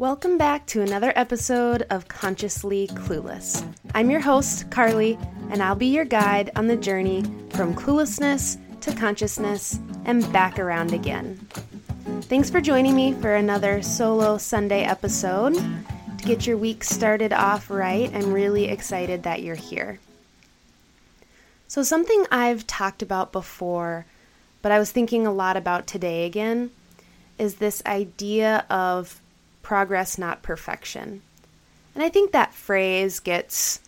Welcome back to another episode of Consciously Clueless. I'm your host, Carly, and I'll be your guide on the journey from cluelessness to consciousness and back around again. Thanks for joining me for another solo Sunday episode. To get your week started off right, I'm really excited that you're here. So, something I've talked about before, but I was thinking a lot about today again, is this idea of progress, not perfection. And I think that phrase gets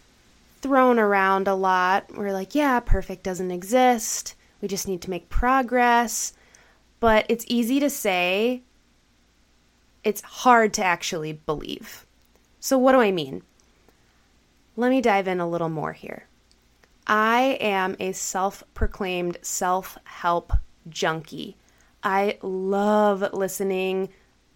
thrown around a lot. We're like, yeah, perfect doesn't exist. We just need to make progress. But it's easy to say, it's hard to actually believe. So, what do I mean? Let me dive in a little more here. I am a self proclaimed self help junkie. I love listening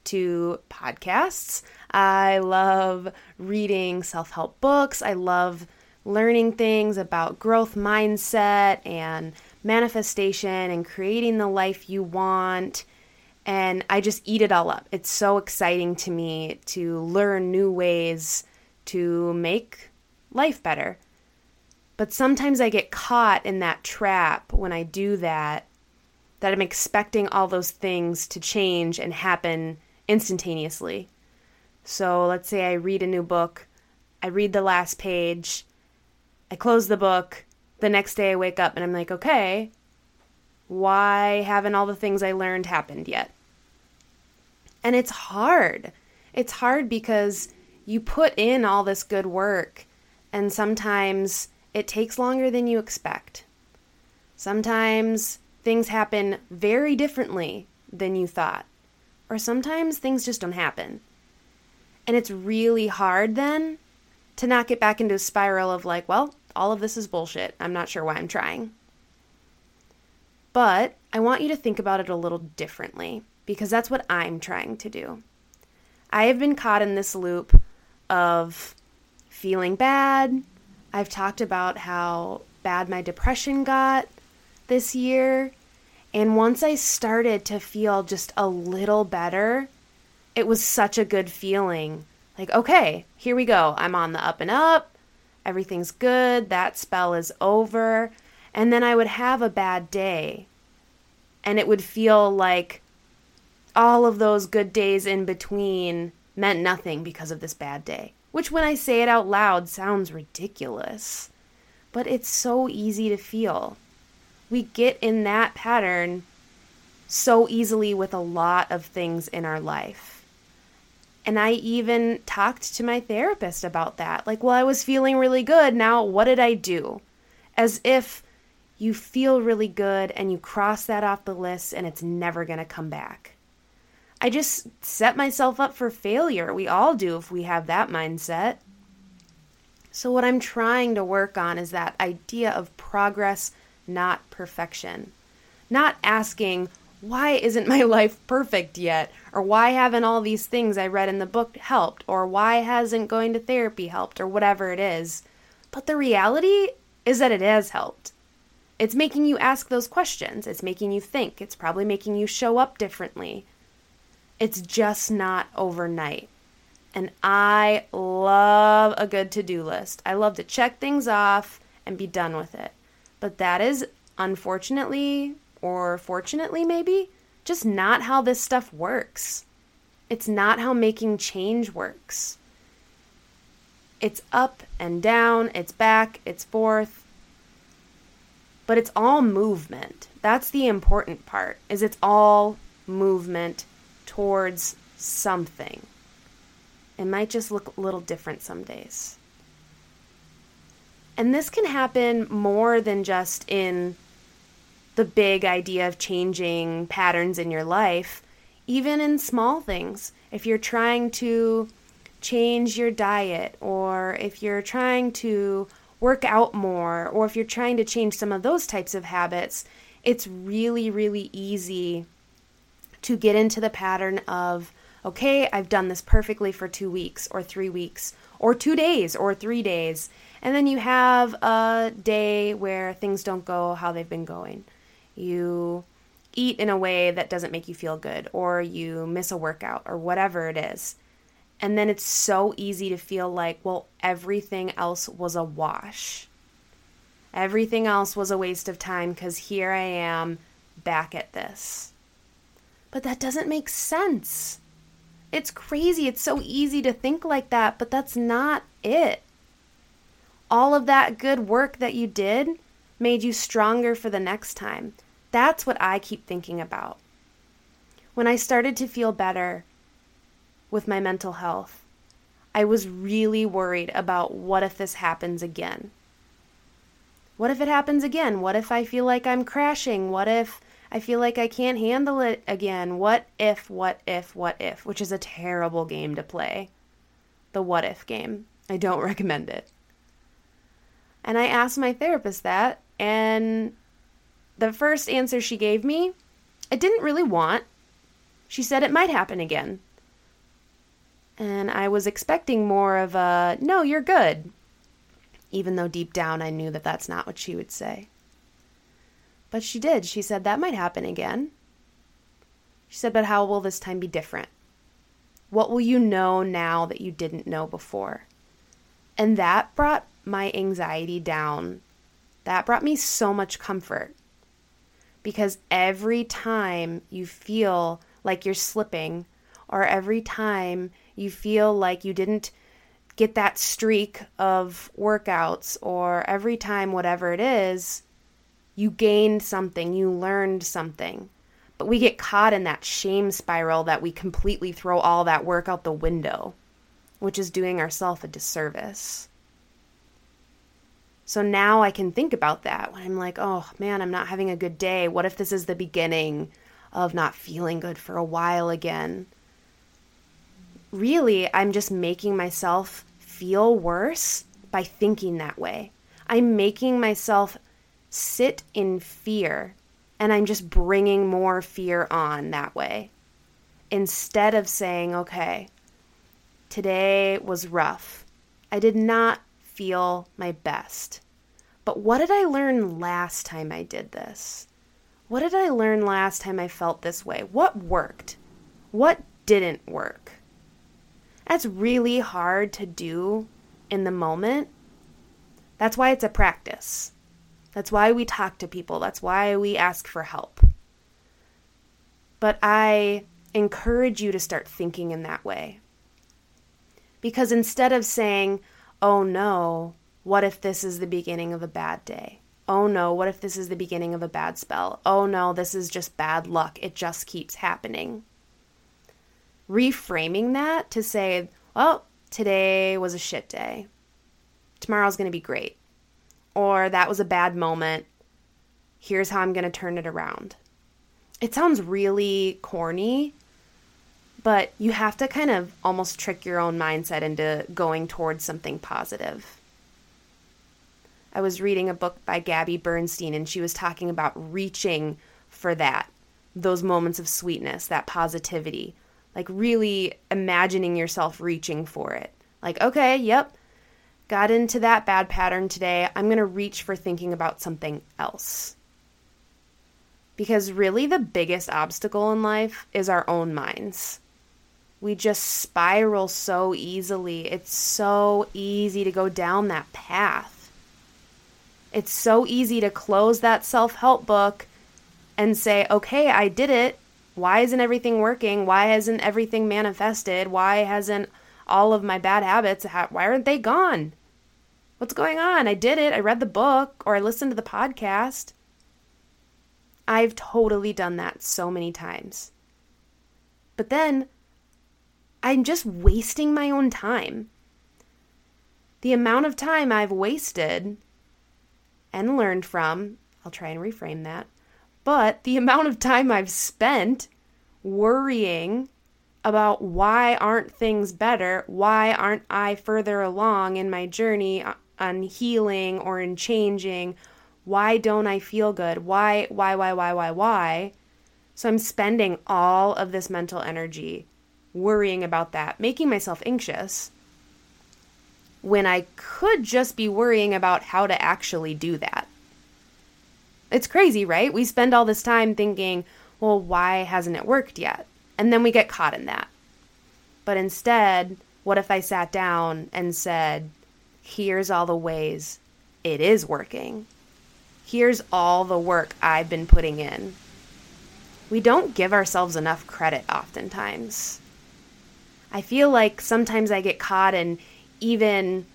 to podcasts. I love reading self help books. I love learning things about growth mindset and manifestation and creating the life you want. And I just eat it all up. It's so exciting to me to learn new ways to make life better. But sometimes I get caught in that trap when I do that, that I'm expecting all those things to change and happen instantaneously. So let's say I read a new book, I read the last page, I close the book, the next day I wake up and I'm like, okay, why haven't all the things I learned happened yet? And it's hard. It's hard because you put in all this good work and sometimes it takes longer than you expect. Sometimes things happen very differently than you thought. Or sometimes things just don't happen. And it's really hard then to not get back into a spiral of like, well, all of this is bullshit. I'm not sure why I'm trying. But I want you to think about it a little differently because that's what I'm trying to do. I have been caught in this loop of feeling bad, I've talked about how bad my depression got this year. And once I started to feel just a little better, it was such a good feeling. Like, okay, here we go. I'm on the up and up. Everything's good. That spell is over. And then I would have a bad day. And it would feel like all of those good days in between meant nothing because of this bad day which when I say it out loud sounds ridiculous. But it's so easy to feel. We get in that pattern so easily with a lot of things in our life. And I even talked to my therapist about that. Like, well, I was feeling really good. Now, what did I do? As if you feel really good and you cross that off the list and it's never going to come back. I just set myself up for failure. We all do if we have that mindset. So, what I'm trying to work on is that idea of progress, not perfection. Not asking, why isn't my life perfect yet? Or why haven't all these things I read in the book helped? Or why hasn't going to therapy helped? Or whatever it is. But the reality is that it has helped. It's making you ask those questions. It's making you think. It's probably making you show up differently. It's just not overnight. And I love a good to do list. I love to check things off and be done with it. But that is unfortunately, or fortunately maybe, just not how this stuff works. It's not how making change works. It's up and down, it's back, it's forth. But it's all movement. That's the important part. Is it's all movement towards something. It might just look a little different some days. And this can happen more than just in the big idea of changing patterns in your life, even in small things. If you're trying to change your diet, or if you're trying to work out more, or if you're trying to change some of those types of habits, it's really, really easy to get into the pattern of, okay, I've done this perfectly for two weeks or three weeks or two days or three days. And then you have a day where things don't go how they've been going. You eat in a way that doesn't make you feel good, or you miss a workout, or whatever it is. And then it's so easy to feel like, well, everything else was a wash. Everything else was a waste of time because here I am back at this. But that doesn't make sense. It's crazy. It's so easy to think like that, but that's not it. All of that good work that you did made you stronger for the next time. That's what I keep thinking about. When I started to feel better with my mental health, I was really worried about what if this happens again? What if it happens again? What if I feel like I'm crashing? What if I feel like I can't handle it again? What if, what if, what if? Which is a terrible game to play. The what if game. I don't recommend it. And I asked my therapist that, and the first answer she gave me, I didn't really want. She said it might happen again. And I was expecting more of a, no, you're good. Even though deep down I knew that that's not what she would say. But she did. She said that might happen again. She said, but how will this time be different? What will you know now that you didn't know before? And that brought my anxiety down. That brought me so much comfort. Because every time you feel like you're slipping, or every time you feel like you didn't get that streak of workouts, or every time, whatever it is, you gained something, you learned something. But we get caught in that shame spiral that we completely throw all that work out the window, which is doing ourselves a disservice. So now I can think about that when I'm like, oh man, I'm not having a good day. What if this is the beginning of not feeling good for a while again? Really, I'm just making myself feel worse by thinking that way. I'm making myself sit in fear and I'm just bringing more fear on that way. Instead of saying, okay, today was rough. I did not feel my best. But what did I learn last time I did this? What did I learn last time I felt this way? What worked? What didn't work? That's really hard to do in the moment. That's why it's a practice. That's why we talk to people. That's why we ask for help. But I encourage you to start thinking in that way. Because instead of saying, oh no, what if this is the beginning of a bad day? Oh no, what if this is the beginning of a bad spell? Oh no, this is just bad luck. It just keeps happening. Reframing that to say, well, today was a shit day. Tomorrow's going to be great or that was a bad moment. Here's how I'm going to turn it around. It sounds really corny, but you have to kind of almost trick your own mindset into going towards something positive. I was reading a book by Gabby Bernstein, and she was talking about reaching for that, those moments of sweetness, that positivity, like really imagining yourself reaching for it. Like, okay, yep, got into that bad pattern today. I'm going to reach for thinking about something else. Because really, the biggest obstacle in life is our own minds. We just spiral so easily. It's so easy to go down that path. It's so easy to close that self help book and say, okay, I did it. Why isn't everything working? Why hasn't everything manifested? Why hasn't all of my bad habits, why aren't they gone? What's going on? I did it. I read the book or I listened to the podcast. I've totally done that so many times. But then I'm just wasting my own time. The amount of time I've wasted and learned from, I'll try and reframe that, but the amount of time I've spent worrying about why aren't things better? Why aren't I further along in my journey on healing or in changing? Why don't I feel good? Why, why, why, why, why, why? So I'm spending all of this mental energy worrying about that, making myself anxious when I could just be worrying about how to actually do that. It's crazy, right? We spend all this time thinking, well, why hasn't it worked yet? And then we get caught in that. But instead, What if I sat down and said, here's all the ways it is working? Here's all the work I've been putting in. We don't give ourselves enough credit oftentimes. I feel like sometimes I get caught in even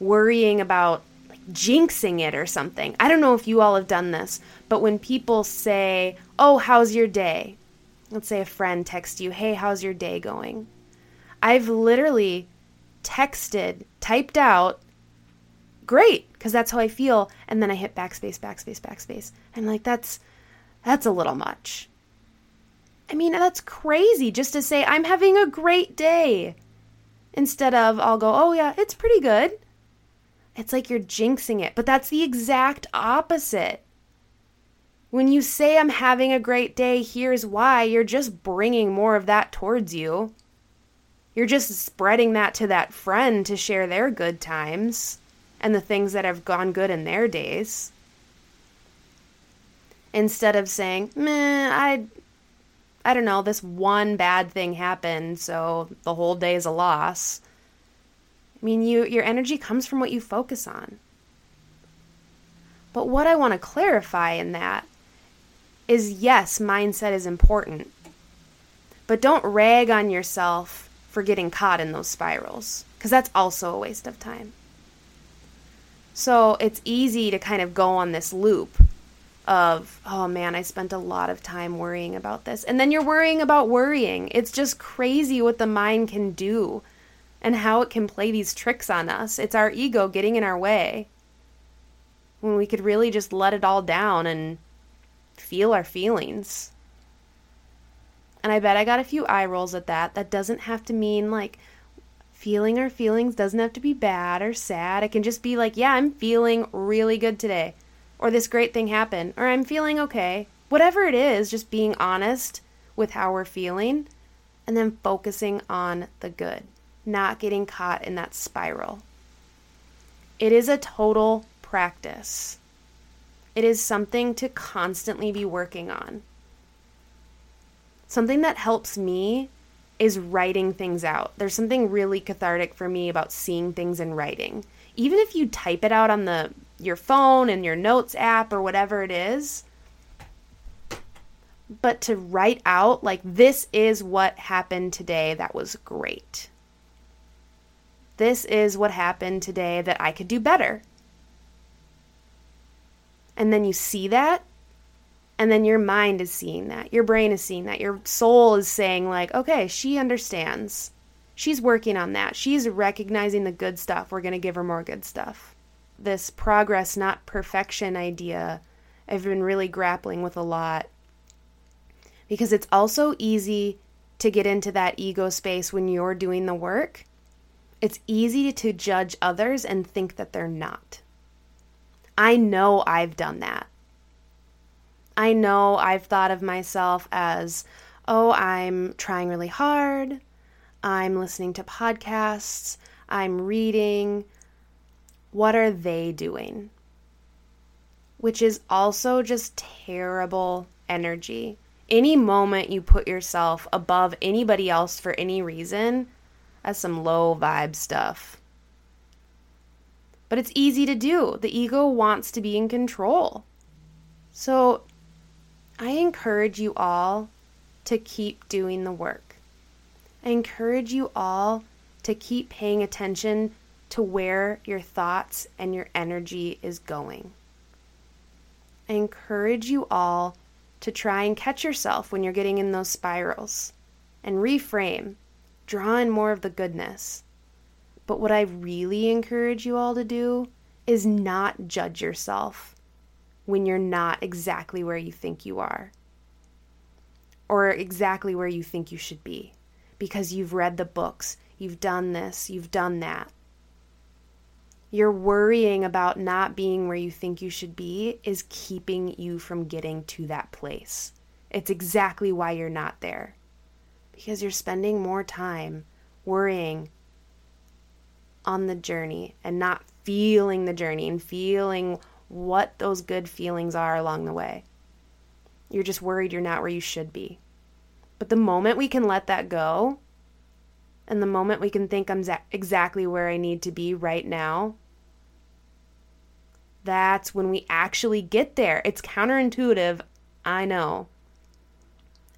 worrying about like jinxing it or something. I don't know if you all have done this, but when people say, Oh, how's your day? Let's say a friend texts you, Hey, how's your day going? I've literally texted, typed out, Great, because that's how I feel. And then I hit backspace, backspace, backspace. And like, that's. That's a little much. I mean, that's crazy just to say, I'm having a great day. Instead of, I'll go, oh yeah, it's pretty good. It's like you're jinxing it. But that's the exact opposite. When you say, I'm having a great day, here's why, you're just bringing more of that towards you. You're just spreading that to that friend to share their good times and the things that have gone good in their days. Instead of saying, meh, I I don't know, this one bad thing happened, so the whole day is a loss. I mean, you your energy comes from what you focus on. But what I want to clarify in that is yes, mindset is important. But don't rag on yourself for getting caught in those spirals because that's also a waste of time. So it's easy to kind of go on this loop of, oh man, I spent a lot of time worrying about this. And then you're worrying about worrying. It's just crazy what the mind can do and how it can play these tricks on us. It's our ego getting in our way when we could really just let it all down and feel our feelings. And I bet I got a few eye rolls at that. That doesn't have to mean like feeling our feelings doesn't have to be bad or sad. It can just be like, yeah, I'm feeling really good today or this great thing happened, or I'm feeling okay. Whatever it is, just being honest with how we're feeling and then focusing on the good, not getting caught in that spiral. It is a total practice. It is something to constantly be working on. Something that helps me is writing things out. There's something really cathartic for me about seeing things in writing. Even if you type it out on the your phone and your notes app or whatever it is. But to write out, like, this is what happened today that was great. This is what happened today that I could do better. And then you see that, and then your mind is seeing that. Your brain is seeing that. Your soul is saying, like, okay, she understands. She's working on that. She's recognizing the good stuff. We're going to give her more good stuff this progress, not perfection idea, I've been really grappling with a lot. Because it's also easy to get into that ego space when you're doing the work. It's easy to judge others and think that they're not. I know I've done that. I know I've thought of myself as, oh, I'm trying really hard. I'm listening to podcasts. I'm reading. What are they doing? Which is also just terrible energy. Any moment you put yourself above anybody else for any reason, that's some low vibe stuff. But it's easy to do. The ego wants to be in control. So I encourage you all to keep doing the work. I encourage you all to keep paying attention to where your thoughts and your energy is going. I encourage you all to try and catch yourself when you're getting in those spirals and reframe, draw in more of the goodness. But what I really encourage you all to do is not judge yourself when you're not exactly where you think you are or exactly where you think you should be because you've read the books, you've done this, you've done that. Your worrying about not being where you think you should be is keeping you from getting to that place. It's exactly why you're not there. Because you're spending more time worrying on the journey and not feeling the journey and feeling what those good feelings are along the way. You're just worried you're not where you should be. But the moment we can let that go, And the moment we can think I'm exactly where I need to be right now, that's when we actually get there. It's counterintuitive, I know.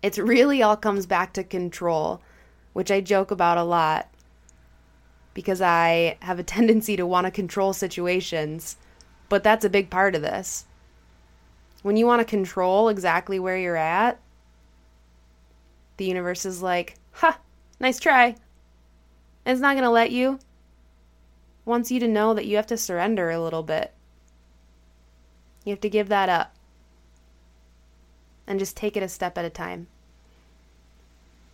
It's really all comes back to control, which I joke about a lot because I have a tendency to want to control situations, but that's a big part of this. When you want to control exactly where you're at, the universe is like, ha, nice try. And it's not going to let you. wants you to know that you have to surrender a little bit. You have to give that up. And just take it a step at a time.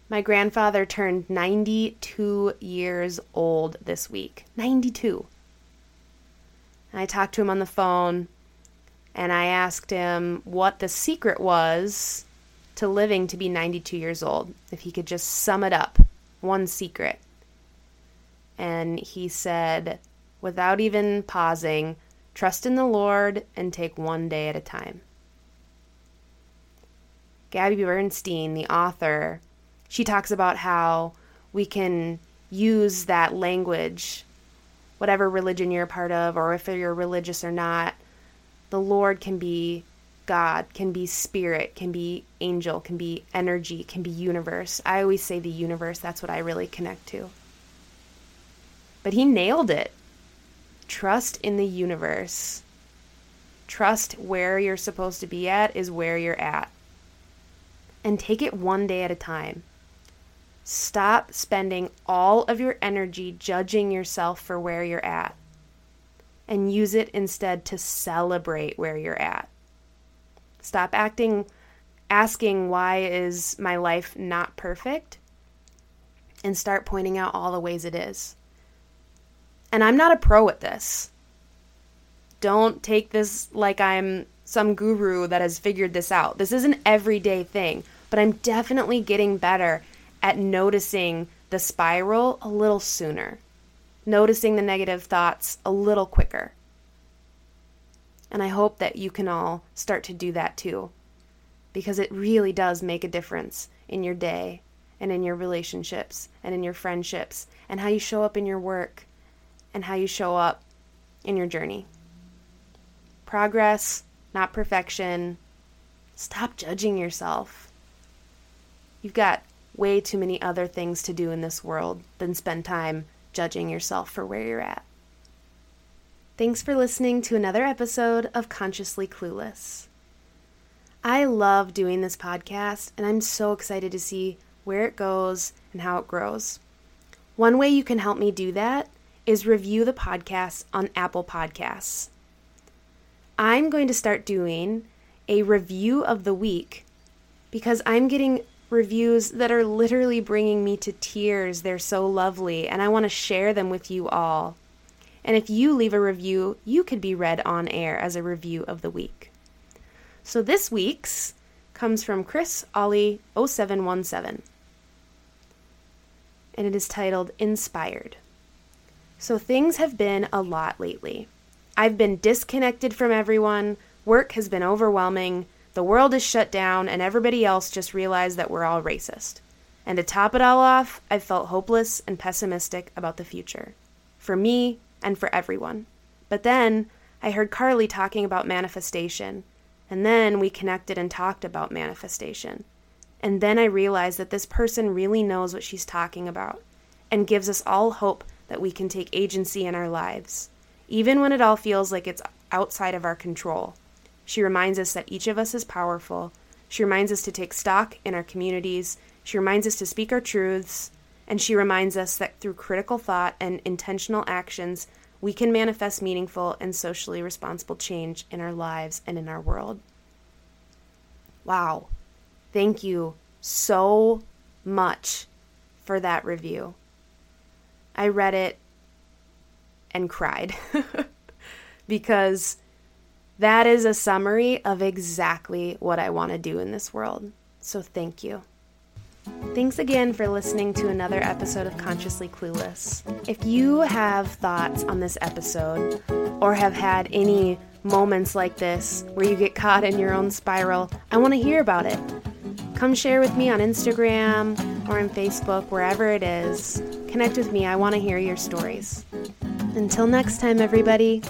My grandfather turned 92 years old this week. 92. And I talked to him on the phone and I asked him what the secret was to living to be 92 years old, if he could just sum it up, one secret. And he said, without even pausing, trust in the Lord and take one day at a time. Gabby Bernstein, the author, she talks about how we can use that language, whatever religion you're a part of, or if you're religious or not. The Lord can be God, can be spirit, can be angel, can be energy, can be universe. I always say the universe, that's what I really connect to. But he nailed it. Trust in the universe. Trust where you're supposed to be at is where you're at. And take it one day at a time. Stop spending all of your energy judging yourself for where you're at and use it instead to celebrate where you're at. Stop acting asking why is my life not perfect and start pointing out all the ways it is. And I'm not a pro at this. Don't take this like I'm some guru that has figured this out. This is an everyday thing, but I'm definitely getting better at noticing the spiral a little sooner, noticing the negative thoughts a little quicker. And I hope that you can all start to do that too, because it really does make a difference in your day and in your relationships and in your friendships and how you show up in your work and how you show up in your journey. Progress, not perfection. Stop judging yourself. You've got way too many other things to do in this world than spend time judging yourself for where you're at. Thanks for listening to another episode of Consciously Clueless. I love doing this podcast, and I'm so excited to see where it goes and how it grows. One way you can help me do that is review the podcast on Apple Podcasts. I'm going to start doing a review of the week because I'm getting reviews that are literally bringing me to tears. They're so lovely, and I want to share them with you all. And if you leave a review, you could be read on air as a review of the week. So this week's comes from Chris Ollie 0717 and it is titled Inspired. So things have been a lot lately. I've been disconnected from everyone, work has been overwhelming, the world is shut down, and everybody else just realized that we're all racist. And to top it all off, I felt hopeless and pessimistic about the future. For me and for everyone. But then I heard Carly talking about manifestation. And then we connected and talked about manifestation. And then I realized that this person really knows what she's talking about and gives us all hope that we can take agency in our lives, even when it all feels like it's outside of our control. She reminds us that each of us is powerful. She reminds us to take stock in our communities. She reminds us to speak our truths. And she reminds us that through critical thought and intentional actions, we can manifest meaningful and socially responsible change in our lives and in our world. Wow. Thank you so much for that review. I read it and cried because that is a summary of exactly what I want to do in this world. So thank you. Thanks again for listening to another episode of Consciously Clueless. If you have thoughts on this episode or have had any moments like this where you get caught in your own spiral, I want to hear about it. Come share with me on Instagram or on Facebook, wherever it is. Connect with me. I want to hear your stories. Until next time, everybody.